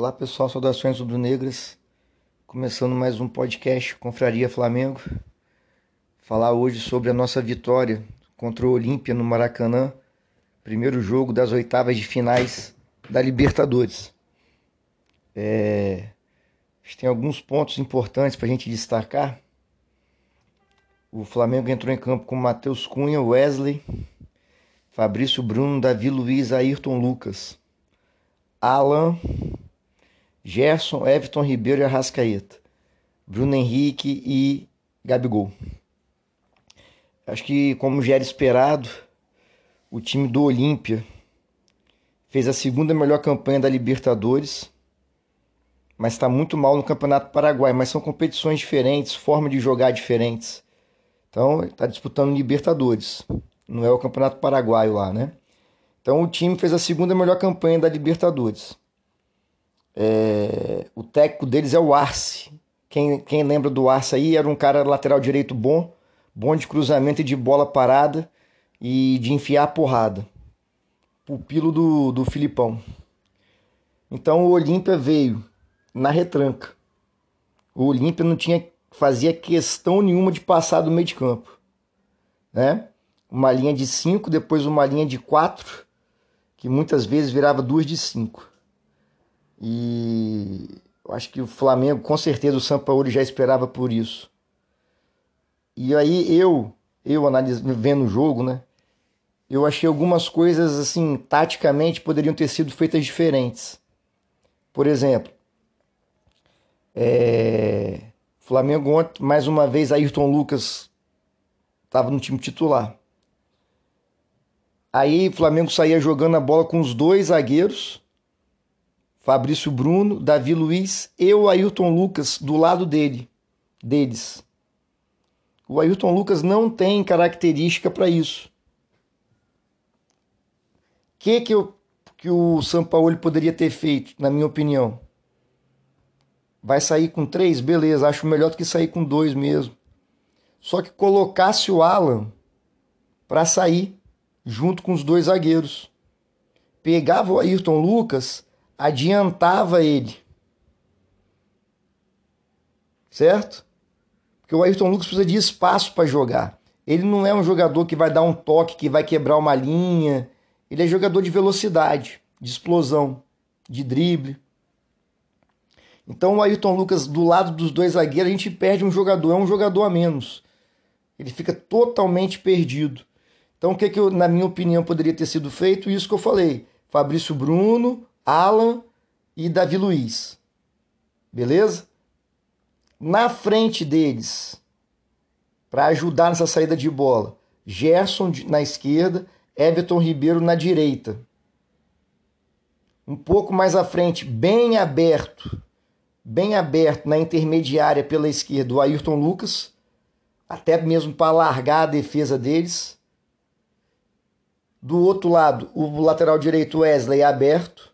Olá pessoal, saudações rubro-negras. Começando mais um podcast Confraria Flamengo. Falar hoje sobre a nossa vitória contra o Olímpia no Maracanã, primeiro jogo das oitavas de finais da Libertadores. É... Tem alguns pontos importantes para a gente destacar. O Flamengo entrou em campo com Matheus Cunha, Wesley, Fabrício Bruno, Davi Luiz, Ayrton Lucas, Alan, Gerson, Everton Ribeiro e Arrascaeta, Bruno Henrique e Gabigol. Acho que, como já era esperado, o time do Olímpia fez a segunda melhor campanha da Libertadores, mas está muito mal no Campeonato Paraguai. Mas são competições diferentes, forma de jogar diferentes. Então, está disputando Libertadores, não é o Campeonato Paraguaio lá, né? Então, o time fez a segunda melhor campanha da Libertadores. É, técnico deles é o Arce. Quem, quem lembra do Arce aí era um cara lateral direito bom, bom de cruzamento e de bola parada e de enfiar a porrada. Pupilo do, do Filipão. Então o Olímpia veio na retranca. O Olímpia não tinha fazia questão nenhuma de passar do meio de campo. Né? Uma linha de 5, depois uma linha de 4, que muitas vezes virava duas de 5. E eu acho que o Flamengo, com certeza, o Sampaoli já esperava por isso. E aí eu, eu analisando, vendo o jogo, né? Eu achei algumas coisas assim, taticamente, poderiam ter sido feitas diferentes. Por exemplo, é... Flamengo ontem, mais uma vez, Ayrton Lucas estava no time titular. Aí o Flamengo saía jogando a bola com os dois zagueiros Fabrício Bruno, Davi Luiz e o Ailton Lucas do lado dele, deles. O Ailton Lucas não tem característica para isso. O que, que, que o São Paulo poderia ter feito, na minha opinião? Vai sair com três? Beleza, acho melhor do que sair com dois mesmo. Só que colocasse o Alan para sair junto com os dois zagueiros. Pegava o Ayrton Lucas adiantava ele. Certo? Porque o Ayrton Lucas precisa de espaço para jogar. Ele não é um jogador que vai dar um toque, que vai quebrar uma linha. Ele é jogador de velocidade, de explosão, de drible. Então o Ayrton Lucas, do lado dos dois zagueiros, a gente perde um jogador, é um jogador a menos. Ele fica totalmente perdido. Então o que, que eu, na minha opinião, poderia ter sido feito? Isso que eu falei. Fabrício Bruno, Alan e Davi Luiz. Beleza? Na frente deles, para ajudar nessa saída de bola, Gerson na esquerda, Everton Ribeiro na direita. Um pouco mais à frente, bem aberto, bem aberto na intermediária pela esquerda, o Ayrton Lucas, até mesmo para largar a defesa deles. Do outro lado, o lateral direito Wesley aberto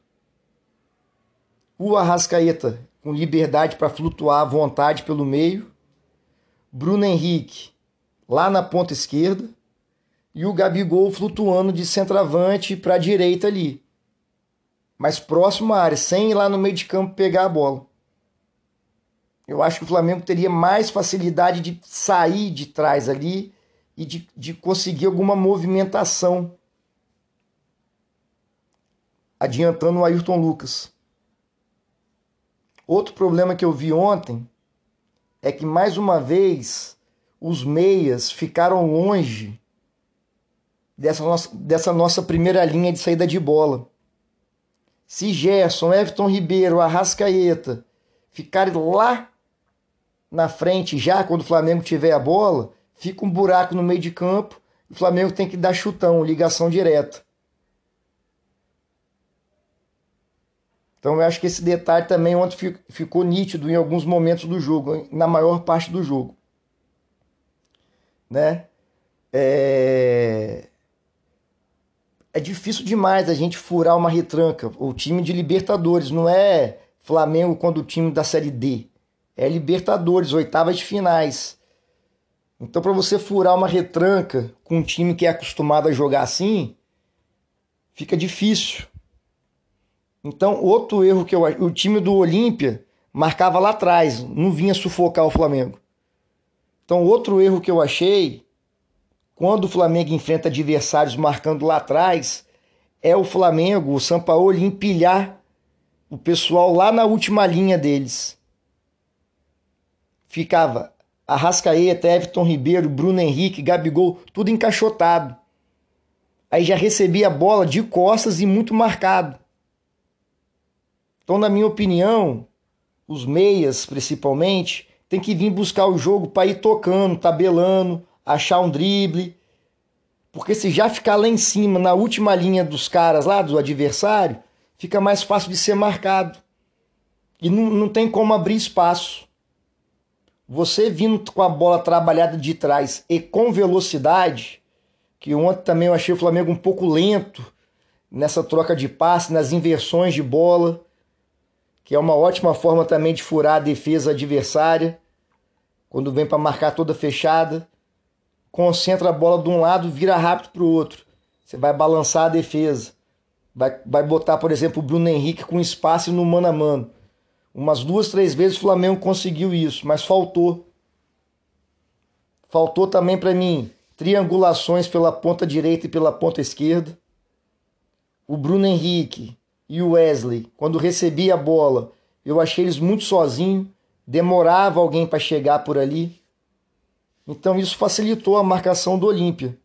o Arrascaeta com liberdade para flutuar à vontade pelo meio, Bruno Henrique lá na ponta esquerda e o Gabigol flutuando de centroavante para a direita ali, mais próximo à área, sem ir lá no meio de campo pegar a bola. Eu acho que o Flamengo teria mais facilidade de sair de trás ali e de, de conseguir alguma movimentação adiantando o Ayrton Lucas. Outro problema que eu vi ontem é que mais uma vez os meias ficaram longe dessa nossa, dessa nossa primeira linha de saída de bola. Se Gerson, Everton Ribeiro, Arrascaeta ficarem lá na frente já quando o Flamengo tiver a bola, fica um buraco no meio de campo e o Flamengo tem que dar chutão, ligação direta. Então eu acho que esse detalhe também ontem ficou nítido em alguns momentos do jogo, na maior parte do jogo. Né? É... é difícil demais a gente furar uma retranca. O time de Libertadores não é Flamengo quando o time da Série D. É Libertadores, oitavas de finais. Então, para você furar uma retranca com um time que é acostumado a jogar assim, fica difícil Então, outro erro que eu o time do Olímpia marcava lá atrás, não vinha sufocar o Flamengo. Então, outro erro que eu achei, quando o Flamengo enfrenta adversários marcando lá atrás, é o Flamengo, o Sampaoli, empilhar o pessoal lá na última linha deles. Ficava Arrascaeta, Everton Ribeiro, Bruno Henrique, Gabigol, tudo encaixotado. Aí já recebia a bola de costas e muito marcado. Então, na minha opinião, os meias, principalmente, tem que vir buscar o jogo para ir tocando, tabelando, achar um drible. Porque se já ficar lá em cima, na última linha dos caras lá, do adversário, fica mais fácil de ser marcado. E não, não tem como abrir espaço. Você vindo com a bola trabalhada de trás e com velocidade, que ontem também eu achei o Flamengo um pouco lento nessa troca de passe, nas inversões de bola que é uma ótima forma também de furar a defesa adversária. Quando vem para marcar toda fechada, concentra a bola de um lado, vira rápido para o outro. Você vai balançar a defesa. Vai, vai botar, por exemplo, o Bruno Henrique com espaço no mano a mano. Umas duas, três vezes o Flamengo conseguiu isso, mas faltou. Faltou também para mim triangulações pela ponta direita e pela ponta esquerda. O Bruno Henrique e o Wesley, quando recebia a bola, eu achei eles muito sozinhos, demorava alguém para chegar por ali. Então isso facilitou a marcação do Olímpia.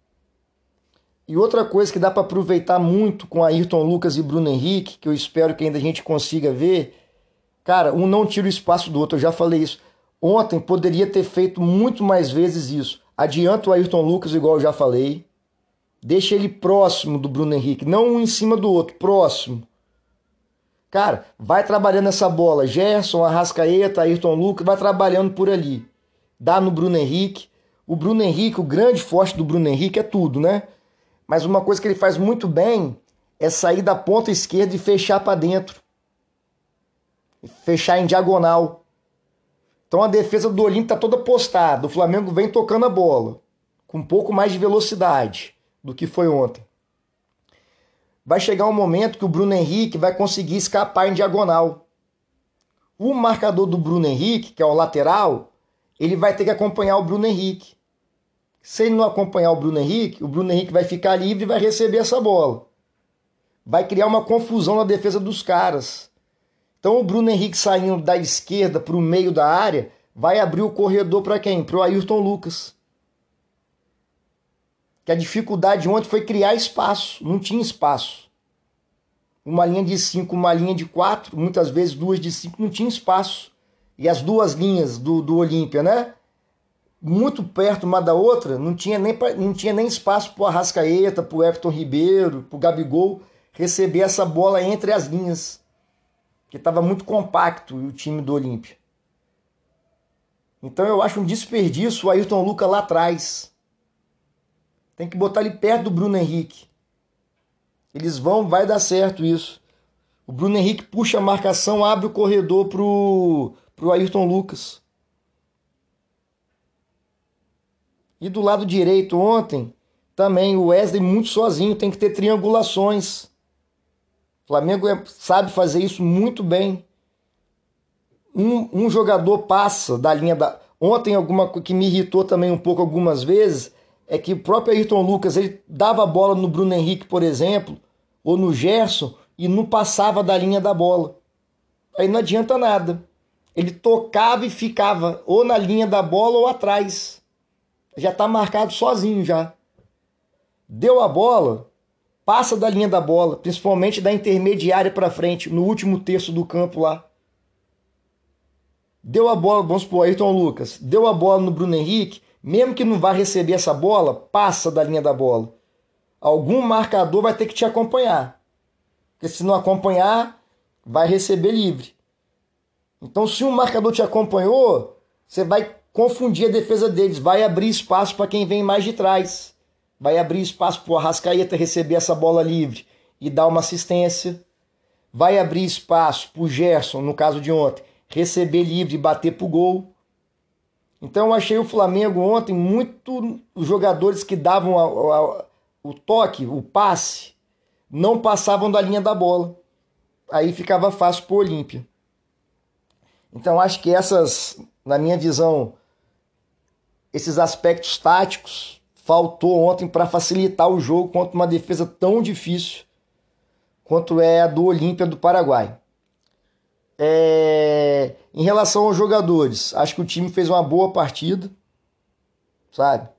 E outra coisa que dá para aproveitar muito com Ayrton Lucas e Bruno Henrique, que eu espero que ainda a gente consiga ver, cara, um não tira o espaço do outro, eu já falei isso. Ontem poderia ter feito muito mais vezes isso. Adianta o Ayrton Lucas, igual eu já falei. Deixa ele próximo do Bruno Henrique, não um em cima do outro, próximo. Cara, vai trabalhando essa bola. Gerson, Arrascaeta, Ayrton Lucas, vai trabalhando por ali. Dá no Bruno Henrique. O Bruno Henrique, o grande forte do Bruno Henrique é tudo, né? Mas uma coisa que ele faz muito bem é sair da ponta esquerda e fechar para dentro. Fechar em diagonal. Então a defesa do Olímpio está toda postada. O Flamengo vem tocando a bola com um pouco mais de velocidade do que foi ontem vai chegar um momento que o Bruno Henrique vai conseguir escapar em diagonal. O marcador do Bruno Henrique, que é o lateral, ele vai ter que acompanhar o Bruno Henrique. Se ele não acompanhar o Bruno Henrique, o Bruno Henrique vai ficar livre e vai receber essa bola. Vai criar uma confusão na defesa dos caras. Então o Bruno Henrique saindo da esquerda para o meio da área vai abrir o corredor para quem? Para o Ayrton Lucas que a dificuldade ontem foi criar espaço, não tinha espaço. Uma linha de 5, uma linha de 4, muitas vezes duas de 5, não tinha espaço. E as duas linhas do, do Olímpia, né? Muito perto uma da outra, não tinha nem, não tinha nem espaço para o Arrascaeta, para o Everton Ribeiro, para o Gabigol receber essa bola entre as linhas. Que estava muito compacto o time do Olímpia. Então eu acho um desperdício o Ayrton Lucas lá atrás. Tem que botar ele perto do Bruno Henrique. Eles vão, vai dar certo isso. O Bruno Henrique puxa a marcação, abre o corredor pro, pro Ayrton Lucas. E do lado direito ontem, também o Wesley muito sozinho, tem que ter triangulações. O Flamengo é, sabe fazer isso muito bem. Um, um jogador passa da linha da. Ontem, alguma que me irritou também um pouco algumas vezes, é que o próprio Ayrton Lucas ele dava a bola no Bruno Henrique, por exemplo, ou no Gerson e não passava da linha da bola. Aí não adianta nada. Ele tocava e ficava ou na linha da bola ou atrás. Já está marcado sozinho já. Deu a bola, passa da linha da bola, principalmente da intermediária para frente, no último terço do campo lá. Deu a bola, vamos supor, Ayrton Lucas, deu a bola no Bruno Henrique, mesmo que não vá receber essa bola, passa da linha da bola. Algum marcador vai ter que te acompanhar. Porque se não acompanhar, vai receber livre. Então, se um marcador te acompanhou, você vai confundir a defesa deles, vai abrir espaço para quem vem mais de trás. Vai abrir espaço para o Arrascaeta receber essa bola livre e dar uma assistência. Vai abrir espaço para o Gerson, no caso de ontem, receber livre e bater para o gol. Então eu achei o Flamengo ontem muito os jogadores que davam a, a, o toque, o passe, não passavam da linha da bola. aí ficava fácil para o Olímpia. Então acho que essas, na minha visão, esses aspectos táticos faltou ontem para facilitar o jogo contra uma defesa tão difícil quanto é a do Olímpia do Paraguai. É... Em relação aos jogadores, acho que o time fez uma boa partida, sabe?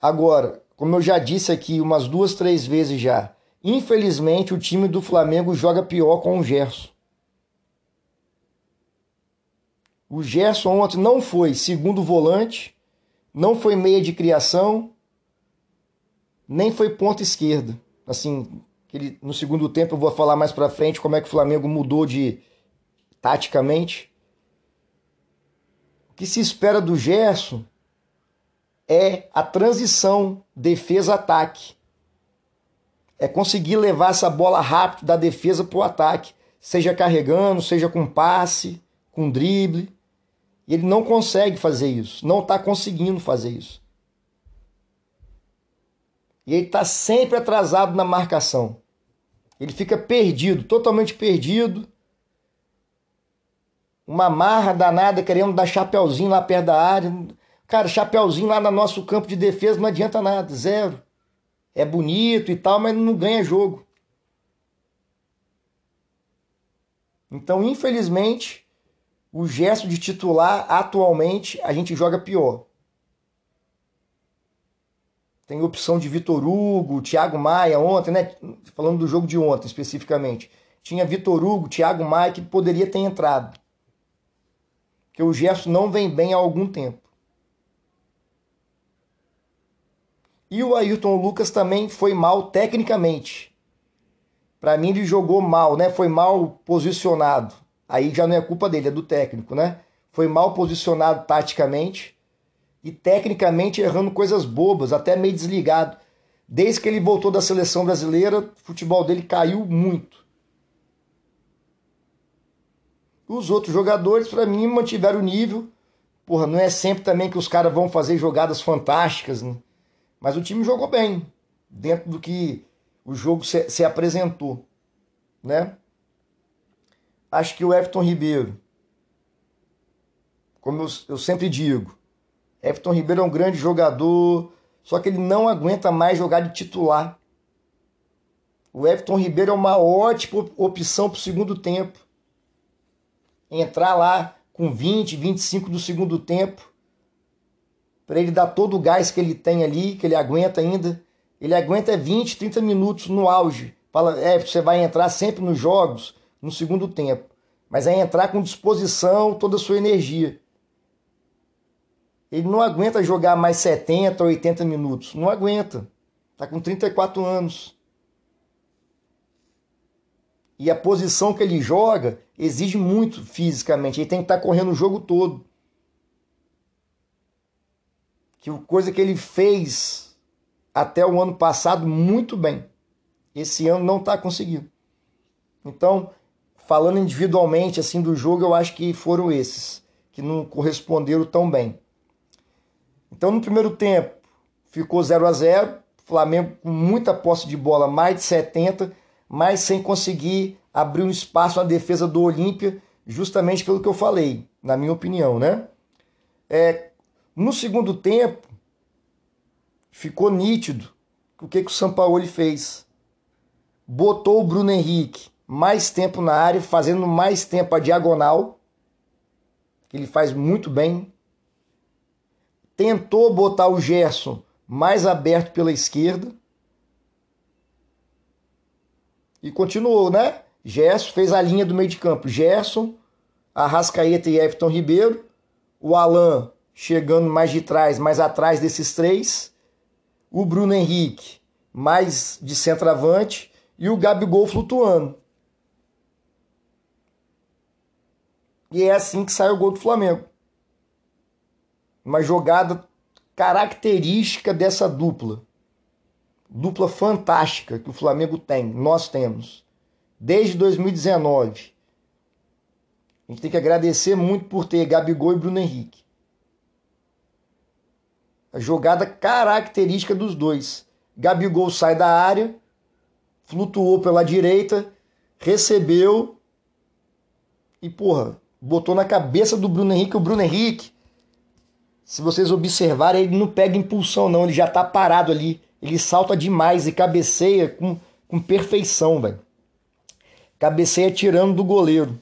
Agora, como eu já disse aqui umas duas, três vezes já, infelizmente o time do Flamengo joga pior com o Gerson. O Gerson ontem não foi segundo volante, não foi meia de criação, nem foi ponta esquerda. Assim, no segundo tempo eu vou falar mais para frente como é que o Flamengo mudou de taticamente. O que se espera do Gerson é a transição defesa-ataque. É conseguir levar essa bola rápido da defesa para o ataque, seja carregando, seja com passe, com drible. E ele não consegue fazer isso, não está conseguindo fazer isso. E ele está sempre atrasado na marcação. Ele fica perdido, totalmente perdido. Uma marra danada querendo dar chapeuzinho lá perto da área. Cara, chapeuzinho lá no nosso campo de defesa não adianta nada, zero. É bonito e tal, mas não ganha jogo. Então, infelizmente, o gesto de titular atualmente a gente joga pior. Tem opção de Vitor Hugo, Thiago Maia ontem, né? Falando do jogo de ontem especificamente. Tinha Vitor Hugo, Thiago Maia que poderia ter entrado. Porque o Gerson não vem bem há algum tempo. E o Ayrton Lucas também foi mal tecnicamente. Para mim ele jogou mal, né? Foi mal posicionado. Aí já não é culpa dele, é do técnico, né? Foi mal posicionado taticamente e tecnicamente errando coisas bobas, até meio desligado. Desde que ele voltou da seleção brasileira, o futebol dele caiu muito. Os outros jogadores, para mim, mantiveram o nível. Porra, não é sempre também que os caras vão fazer jogadas fantásticas, né? Mas o time jogou bem, dentro do que o jogo se, se apresentou, né? Acho que o Everton Ribeiro, como eu, eu sempre digo, Everton Ribeiro é um grande jogador, só que ele não aguenta mais jogar de titular. O Everton Ribeiro é uma ótima opção para o segundo tempo. Entrar lá com 20, 25 do segundo tempo, para ele dar todo o gás que ele tem ali, que ele aguenta ainda. Ele aguenta 20, 30 minutos no auge. Fala, é, você vai entrar sempre nos jogos no segundo tempo. Mas é entrar com disposição, toda a sua energia. Ele não aguenta jogar mais 70, 80 minutos. Não aguenta. Está com 34 anos. E a posição que ele joga exige muito fisicamente. Ele tem que estar tá correndo o jogo todo. Que coisa que ele fez até o ano passado muito bem. Esse ano não está conseguindo. Então, falando individualmente assim do jogo, eu acho que foram esses que não corresponderam tão bem. Então, no primeiro tempo, ficou 0 a 0 Flamengo com muita posse de bola, mais de 70, mas sem conseguir abrir um espaço na defesa do Olímpia, justamente pelo que eu falei, na minha opinião, né? É, no segundo tempo, ficou nítido o que, que o Sampaoli fez. Botou o Bruno Henrique mais tempo na área, fazendo mais tempo a diagonal, que ele faz muito bem, tentou botar o Gerson mais aberto pela esquerda. E continuou, né? Gerson fez a linha do meio de campo. Gerson, Arrascaeta e Everton Ribeiro. O Alan chegando mais de trás, mais atrás desses três. O Bruno Henrique mais de centroavante. E o Gabigol flutuando. E é assim que sai o gol do Flamengo uma jogada característica dessa dupla. Dupla fantástica que o Flamengo tem, nós temos, desde 2019. A gente tem que agradecer muito por ter Gabigol e Bruno Henrique. A jogada característica dos dois. Gabigol sai da área, flutuou pela direita, recebeu e, porra, botou na cabeça do Bruno Henrique. O Bruno Henrique, se vocês observarem, ele não pega impulsão, não. Ele já tá parado ali. Ele salta demais e cabeceia com, com perfeição, velho. Cabeceia tirando do goleiro.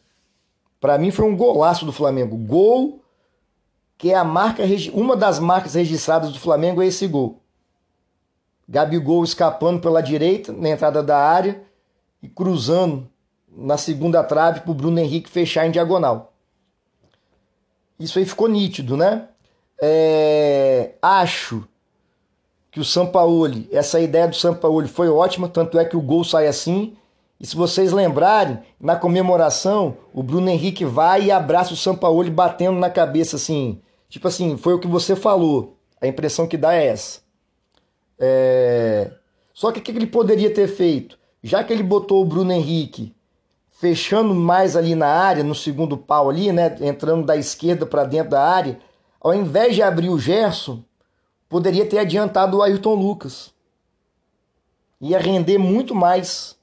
Para mim foi um golaço do Flamengo. Gol que é a marca, uma das marcas registradas do Flamengo é esse gol. Gabigol escapando pela direita, na entrada da área, e cruzando na segunda trave para o Bruno Henrique fechar em diagonal. Isso aí ficou nítido, né? É... acho que o Sampaoli, essa ideia do Sampaoli foi ótima, tanto é que o gol sai assim. E se vocês lembrarem, na comemoração, o Bruno Henrique vai e abraça o Sampaoli batendo na cabeça assim. Tipo assim, foi o que você falou. A impressão que dá é essa. É... Só que o que ele poderia ter feito? Já que ele botou o Bruno Henrique fechando mais ali na área, no segundo pau ali, né, entrando da esquerda para dentro da área, ao invés de abrir o Gerson, poderia ter adiantado o Ayrton Lucas. Ia render muito mais.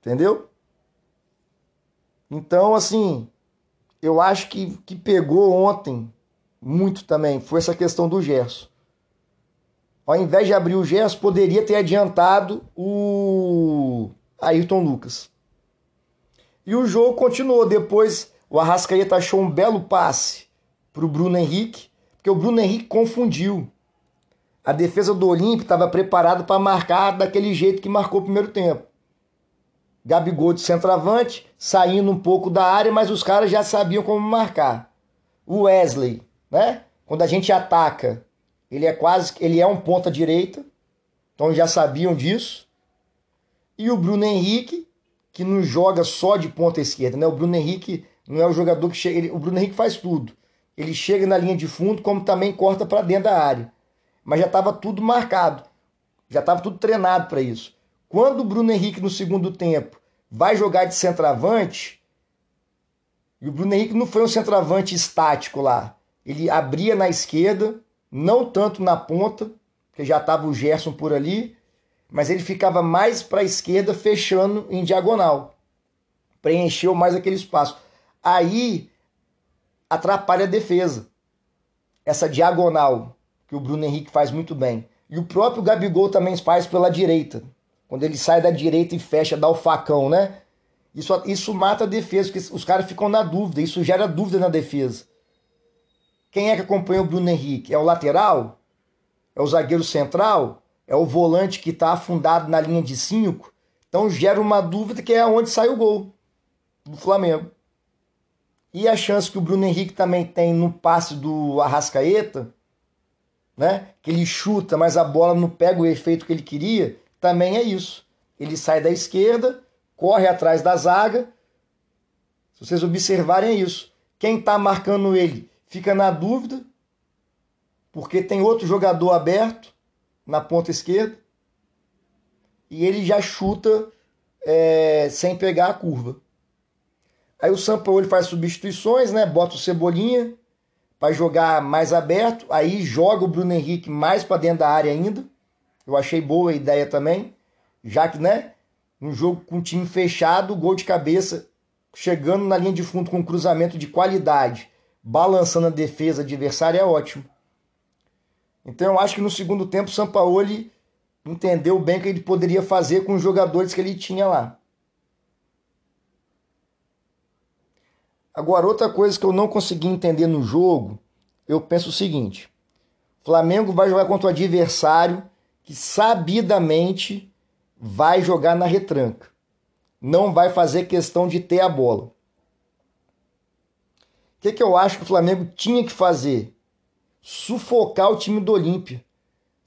Entendeu? Então, assim, eu acho que, que pegou ontem muito também foi essa questão do Gerson. Ao invés de abrir o Gerson, poderia ter adiantado o Ayrton Lucas. E o jogo continuou. Depois o Arrascaeta achou um belo passe para o Bruno Henrique, porque o Bruno Henrique confundiu. A defesa do Olímpio estava preparada para marcar daquele jeito que marcou o primeiro tempo. Gabigol de centroavante, saindo um pouco da área, mas os caras já sabiam como marcar. O Wesley né? Quando a gente ataca, ele é quase, ele é um ponta direita, então já sabiam disso. E o Bruno Henrique, que não joga só de ponta esquerda, né? O Bruno Henrique não é o jogador que chega, ele, o Bruno Henrique faz tudo. Ele chega na linha de fundo, como também corta para dentro da área. Mas já estava tudo marcado, já estava tudo treinado para isso. Quando o Bruno Henrique no segundo tempo vai jogar de centroavante, e o Bruno Henrique não foi um centroavante estático lá ele abria na esquerda, não tanto na ponta, porque já estava o Gerson por ali, mas ele ficava mais para a esquerda, fechando em diagonal. Preencheu mais aquele espaço. Aí atrapalha a defesa. Essa diagonal que o Bruno Henrique faz muito bem. E o próprio Gabigol também faz pela direita. Quando ele sai da direita e fecha, dá o facão, né? Isso, isso mata a defesa, porque os caras ficam na dúvida. Isso gera dúvida na defesa. Quem é que acompanha o Bruno Henrique? É o lateral? É o zagueiro central? É o volante que está afundado na linha de cinco? Então gera uma dúvida que é onde sai o gol do Flamengo. E a chance que o Bruno Henrique também tem no passe do Arrascaeta, né? Que ele chuta, mas a bola não pega o efeito que ele queria, também é isso. Ele sai da esquerda, corre atrás da zaga. Se vocês observarem é isso. Quem está marcando ele fica na dúvida, porque tem outro jogador aberto na ponta esquerda e ele já chuta é, sem pegar a curva. Aí o Sampaoli faz substituições, né? Bota o Cebolinha para jogar mais aberto, aí joga o Bruno Henrique mais para dentro da área ainda. Eu achei boa a ideia também, já que, né, um jogo com time fechado, gol de cabeça chegando na linha de fundo com um cruzamento de qualidade balançando a defesa adversária é ótimo. Então eu acho que no segundo tempo o Sampaoli entendeu bem o que ele poderia fazer com os jogadores que ele tinha lá. Agora, outra coisa que eu não consegui entender no jogo, eu penso o seguinte: Flamengo vai jogar contra o adversário que sabidamente vai jogar na retranca. Não vai fazer questão de ter a bola. O que, que eu acho que o Flamengo tinha que fazer? Sufocar o time do Olímpia.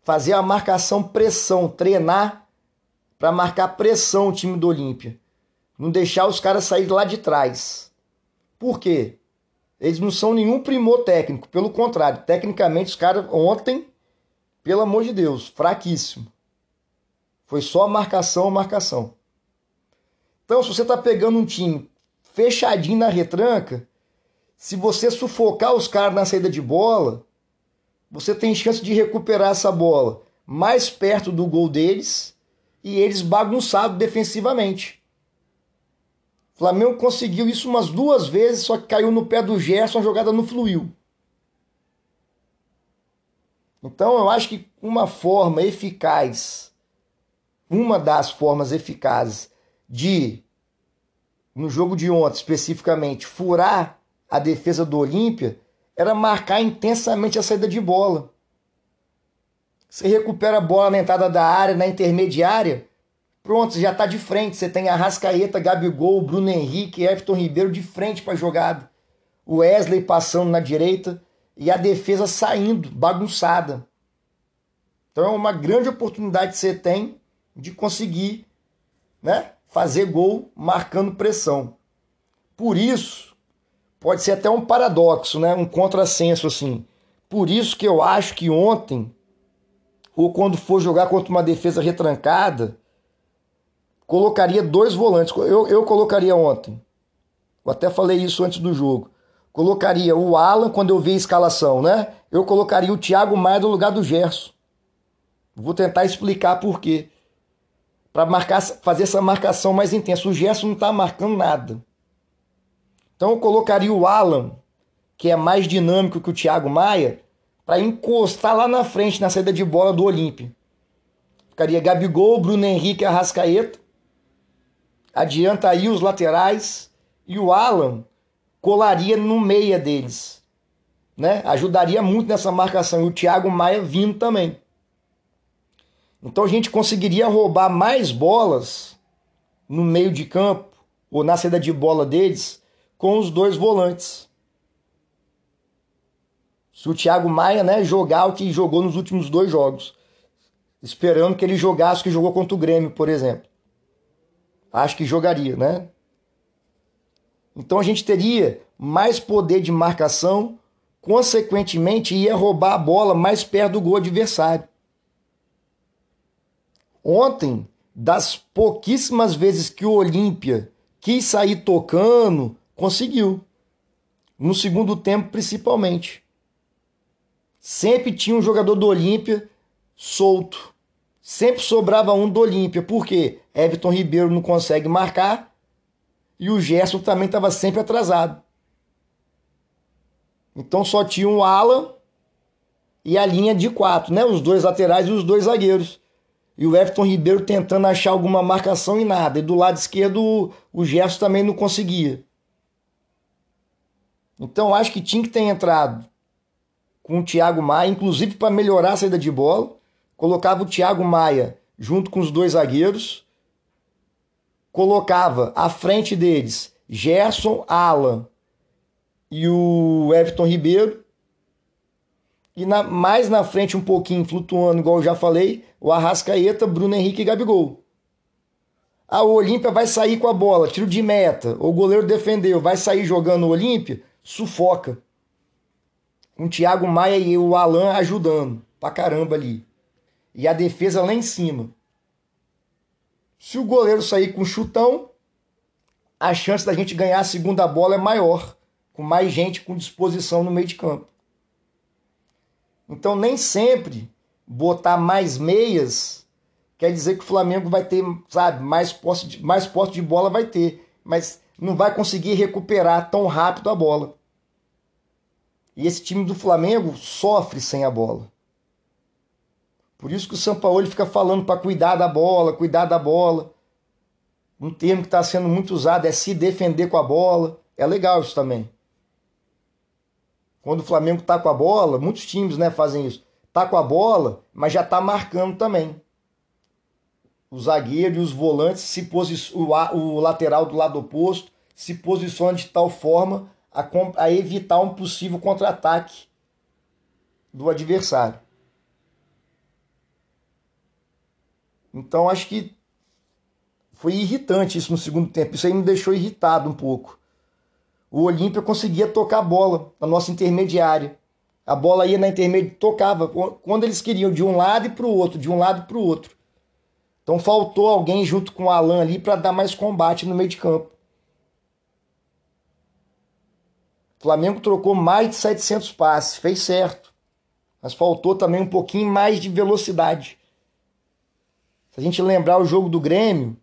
Fazer a marcação pressão, treinar para marcar pressão o time do Olímpia. Não deixar os caras sair lá de trás. Por quê? Eles não são nenhum primor técnico, pelo contrário, tecnicamente os caras ontem, pelo amor de Deus, fraquíssimo. Foi só marcação, marcação. Então, se você está pegando um time fechadinho na retranca, se você sufocar os caras na saída de bola, você tem chance de recuperar essa bola mais perto do gol deles e eles bagunçados defensivamente. Flamengo conseguiu isso umas duas vezes, só que caiu no pé do Gerson, a jogada não fluiu. Então eu acho que uma forma eficaz, uma das formas eficazes de, no jogo de ontem especificamente, furar a defesa do Olímpia era marcar intensamente a saída de bola. Você recupera a bola na entrada da área, na intermediária, pronto, já está de frente. Você tem Arrascaeta, Gabigol, Bruno Henrique, Everton Ribeiro de frente para a jogada. O Wesley passando na direita e a defesa saindo, bagunçada. Então é uma grande oportunidade que você tem de conseguir né, fazer gol marcando pressão. Por isso, pode ser até um paradoxo, né, um contrassenso assim. Por isso que eu acho que ontem ou quando for jogar contra uma defesa retrancada, colocaria dois volantes. Eu, eu colocaria ontem. Eu até falei isso antes do jogo. Colocaria o Alan quando eu vi a escalação, né? Eu colocaria o Thiago Maia no lugar do Gerson. Vou tentar explicar por quê. Para marcar, fazer essa marcação mais intensa. O Gerson não está marcando nada. Então eu colocaria o Alan, que é mais dinâmico que o Thiago Maia, para encostar lá na frente na saída de bola do Olímpio. Ficaria Gabigol, Bruno Henrique e Arrascaeta. Adiantaria os laterais e o Alan colaria no meia deles. Né? Ajudaria muito nessa marcação. E o Thiago Maia vindo também. Então a gente conseguiria roubar mais bolas no meio de campo ou na saída de bola deles com os dois volantes se o Thiago Maia né, jogar o que jogou nos últimos dois jogos. Esperando que ele jogasse o que jogou contra o Grêmio, por exemplo. Acho que jogaria, né? Então a gente teria mais poder de marcação, consequentemente ia roubar a bola mais perto do gol adversário. Ontem, das pouquíssimas vezes que o Olímpia quis sair tocando, conseguiu. No segundo tempo, principalmente. Sempre tinha um jogador do Olímpia solto. Sempre sobrava um do Olímpia. Por quê? Everton Ribeiro não consegue marcar e o Gerson também estava sempre atrasado. Então só tinha um Alan e a linha de quatro, né? Os dois laterais e os dois zagueiros. E o Everton Ribeiro tentando achar alguma marcação e nada. E do lado esquerdo o Gerson também não conseguia. Então acho que tinha que ter entrado com o Thiago Maia, inclusive para melhorar a saída de bola. Colocava o Thiago Maia junto com os dois zagueiros. Colocava à frente deles Gerson, Alan e o Everton Ribeiro. E na, mais na frente, um pouquinho flutuando, igual eu já falei, o Arrascaeta, Bruno Henrique e Gabigol. A ah, Olímpia vai sair com a bola, tiro de meta, o goleiro defendeu, vai sair jogando o Olímpia, sufoca com o Thiago Maia e o Alan ajudando pra caramba ali. E a defesa lá em cima. Se o goleiro sair com chutão, a chance da gente ganhar a segunda bola é maior, com mais gente com disposição no meio de campo. Então nem sempre botar mais meias quer dizer que o Flamengo vai ter, sabe, mais posse de, mais posse de bola vai ter, mas não vai conseguir recuperar tão rápido a bola. E esse time do Flamengo sofre sem a bola. Por isso que o São Paulo fica falando para cuidar da bola, cuidar da bola. Um termo que está sendo muito usado é se defender com a bola. É legal isso também. Quando o Flamengo está com a bola, muitos times né, fazem isso. Está com a bola, mas já está marcando também. O zagueiro e os volantes, se o, o lateral do lado oposto, se posiciona de tal forma a, a evitar um possível contra-ataque do adversário. Então acho que foi irritante isso no segundo tempo. Isso aí me deixou irritado um pouco. O Olímpia conseguia tocar a bola na nossa intermediária. A bola ia na intermediária, tocava quando eles queriam, de um lado e para o outro, de um lado para o outro. Então faltou alguém junto com o Alan ali para dar mais combate no meio de campo. O Flamengo trocou mais de 700 passes, fez certo. Mas faltou também um pouquinho mais de velocidade. Se a gente lembrar o jogo do Grêmio,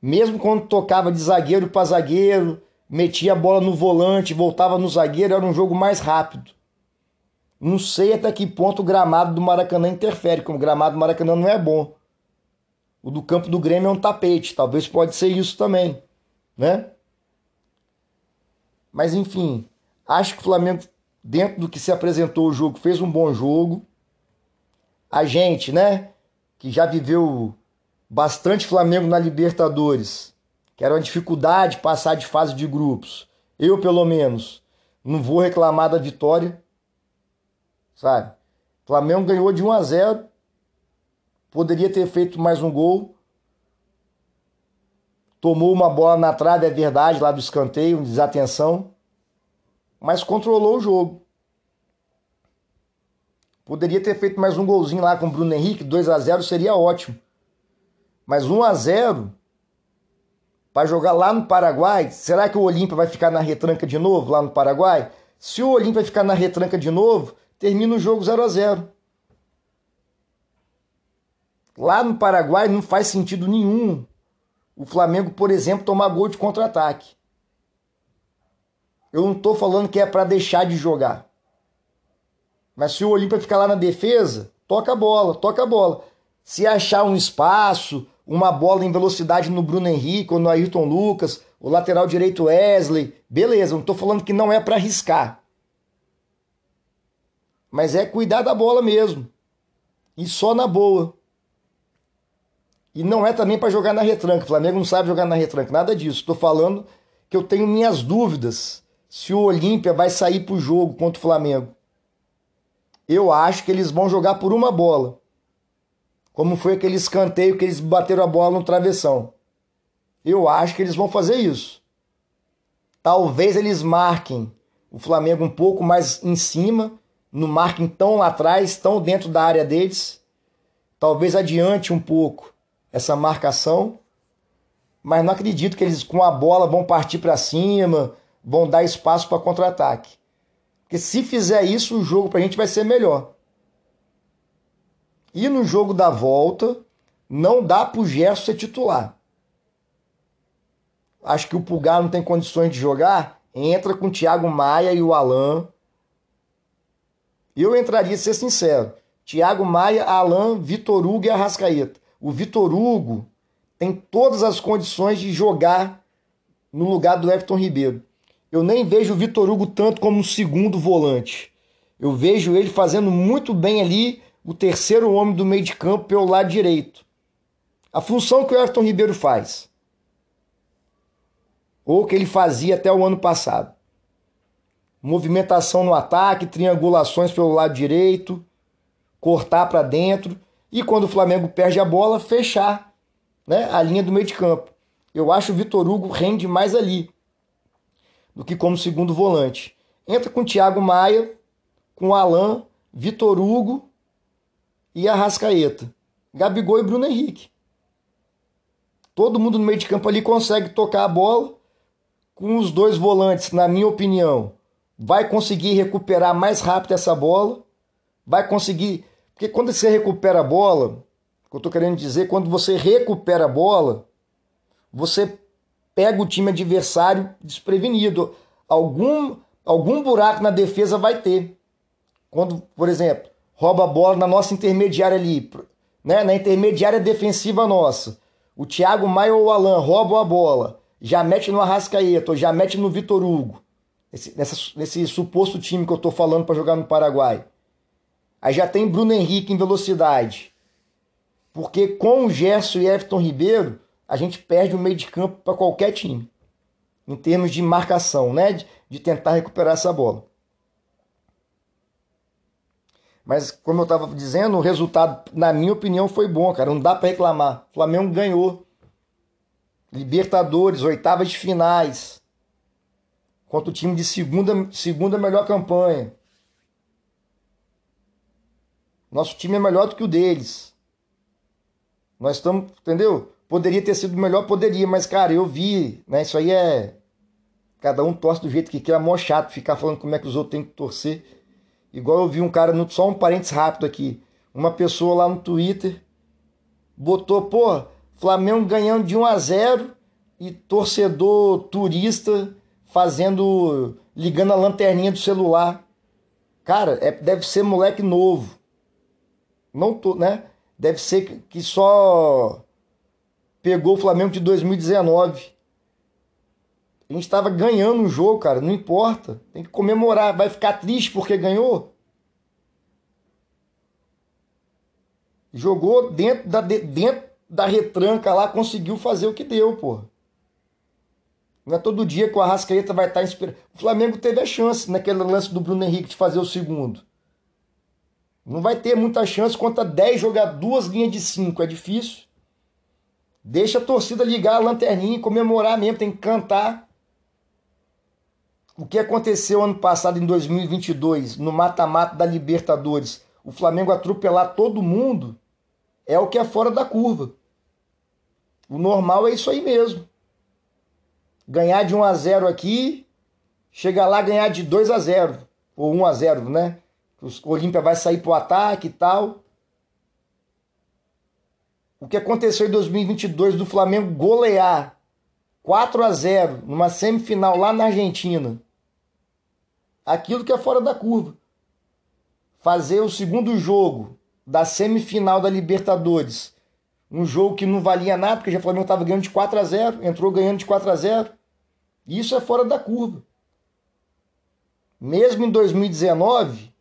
Mesmo quando tocava de zagueiro para zagueiro, metia a bola no volante, voltava no zagueiro, era um jogo mais rápido. Não sei até que ponto o gramado do Maracanã interfere, como o gramado do Maracanã não é bom. O do campo do Grêmio é um tapete, talvez pode ser isso também, né? Mas enfim, acho que o Flamengo, dentro do que se apresentou o jogo, fez um bom jogo. A gente, né, que já viveu bastante Flamengo na Libertadores, que era uma dificuldade passar de fase de grupos. Eu, pelo menos, não vou reclamar da vitória, sabe? Flamengo ganhou de 1 a 0. Poderia ter feito mais um gol. Tomou uma bola na trave, é verdade, lá do escanteio, desatenção. Mas controlou o jogo. Poderia ter feito mais um golzinho lá com o Bruno Henrique, 2 a 0 seria ótimo. Mas 1 a 0 para jogar lá no Paraguai, será que o Olímpia vai ficar na retranca de novo lá no Paraguai? Se o Olímpia ficar na retranca de novo, termina o jogo 0 a 0. Lá no Paraguai não faz sentido nenhum o Flamengo, por exemplo, tomar gol de contra-ataque. Eu não estou falando que é para deixar de jogar. Mas se o Olímpia ficar lá na defesa, toca a bola, toca a bola. Se achar um espaço, uma bola em velocidade no Bruno Henrique ou no Ayrton Lucas, o lateral direito Wesley, beleza, não estou falando que não é para arriscar. Mas é cuidar da bola mesmo. E só na boa. E não é também para jogar na retranca. O Flamengo não sabe jogar na retranca, nada disso. Estou falando que eu tenho minhas dúvidas se o Olímpia vai sair para o jogo contra o Flamengo. Eu acho que eles vão jogar por uma bola. Como foi aquele escanteio que eles bateram a bola no travessão. Eu acho que eles vão fazer isso. Talvez eles marquem o Flamengo um pouco mais em cima, no marquem tão lá atrás, tão dentro da área deles. Talvez adiante um pouco essa marcação. Mas não acredito que eles com a bola vão partir para cima, vão dar espaço para contra-ataque. Porque se fizer isso, o jogo para a gente vai ser melhor. E no jogo da volta, não dá para o Gerson ser titular. Acho que o Pulgar não tem condições de jogar. Entra com o Thiago Maia e o Alan. Eu entraria, ser sincero. Thiago Maia, Alan, Vitor Hugo e Arrascaeta. O Vitor Hugo tem todas as condições de jogar no lugar do Everton Ribeiro. Eu nem vejo o Vitor Hugo tanto como um segundo volante. Eu vejo ele fazendo muito bem ali o terceiro homem do meio de campo pelo lado direito. A função que o Everton Ribeiro faz. Ou que ele fazia até o ano passado. Movimentação no ataque, triangulações pelo lado direito, cortar para dentro e quando o Flamengo perde a bola, fechar né, a linha do meio de campo. Eu acho o Vitor Hugo rende mais ali do que como segundo volante. Entra com Thiago Maia, com Alain, Vitor Hugo e Arrascaeta. Gabigol e Bruno Henrique. Todo mundo no meio de campo ali consegue tocar a bola. Com os dois volantes, na minha opinião, vai conseguir recuperar mais rápido essa bola. Vai conseguir. Porque quando você recupera a bola, o que eu estou querendo dizer, quando você recupera a bola, você pega o time adversário desprevenido. Algum, algum buraco na defesa vai ter. Quando, por exemplo, rouba a bola na nossa intermediária ali, né? na intermediária defensiva nossa. O Thiago Maia ou o Alan roubam a bola, já mete no Arrascaeta, ou já mete no Vitor Hugo. Nesse suposto time que eu estou falando para jogar no Paraguai. Aí já tem Bruno Henrique em velocidade. Porque com o Gerson e Everton Ribeiro, a gente perde o meio de campo para qualquer time. Em termos de marcação, né? De, de tentar recuperar essa bola. Mas, como eu estava dizendo, o resultado, na minha opinião, foi bom, cara. Não dá para reclamar. O Flamengo ganhou. Libertadores, oitavas de finais. Contra o time de segunda, segunda melhor campanha. Nosso time é melhor do que o deles. Nós estamos, entendeu? Poderia ter sido melhor, poderia, mas, cara, eu vi, né? Isso aí é. Cada um torce do jeito que quer, é mó chato ficar falando como é que os outros têm que torcer. Igual eu vi um cara, no, só um parênteses rápido aqui. Uma pessoa lá no Twitter botou, pô, Flamengo ganhando de 1 a 0 e torcedor turista fazendo. ligando a lanterninha do celular. Cara, é, deve ser moleque novo. Não tô, né? Deve ser que só pegou o Flamengo de 2019. A gente estava ganhando um jogo, cara. Não importa. Tem que comemorar. Vai ficar triste porque ganhou? Jogou dentro da, dentro da retranca lá, conseguiu fazer o que deu, pô. Não é todo dia que o Arrascaeta vai estar inspirado. O Flamengo teve a chance naquele lance do Bruno Henrique de fazer o segundo. Não vai ter muita chance contra 10 jogar duas linhas de 5. É difícil. Deixa a torcida ligar a lanterninha e comemorar mesmo. Tem que cantar. O que aconteceu ano passado, em 2022, no mata-mata da Libertadores, o Flamengo atropelar todo mundo, é o que é fora da curva. O normal é isso aí mesmo. Ganhar de 1 a 0 aqui, chegar lá ganhar de 2 a 0 ou 1 a 0, né? O Olímpia vai sair pro ataque e tal. O que aconteceu em 2022 do Flamengo golear 4 a 0 numa semifinal lá na Argentina aquilo que é fora da curva. Fazer o segundo jogo da semifinal da Libertadores, um jogo que não valia nada, porque já o Flamengo estava ganhando de 4 a 0, entrou ganhando de 4 a 0. Isso é fora da curva. Mesmo em 2019,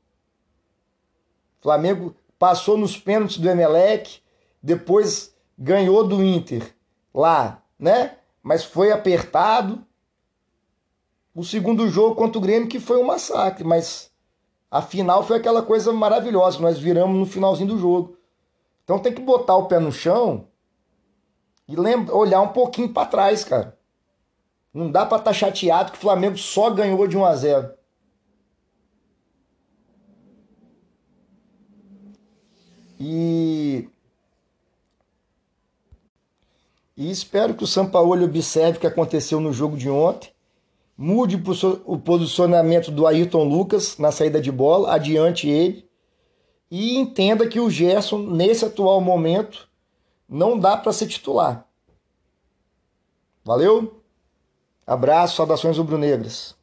Flamengo passou nos pênaltis do Emelec, depois ganhou do Inter lá, né? Mas foi apertado, o segundo jogo contra o Grêmio que foi um massacre, mas a final foi aquela coisa maravilhosa que nós viramos no finalzinho do jogo. Então tem que botar o pé no chão e lembra, olhar um pouquinho para trás, cara. Não dá para estar tá chateado que o Flamengo só ganhou de 1 a 0. E e espero que o Sampaoli observe o que aconteceu no jogo de ontem mude o posicionamento do Ayrton Lucas na saída de bola, adiante ele, e entenda que o Gerson, nesse atual momento, não dá para ser titular. Valeu? Abraço, saudações rubro-negras.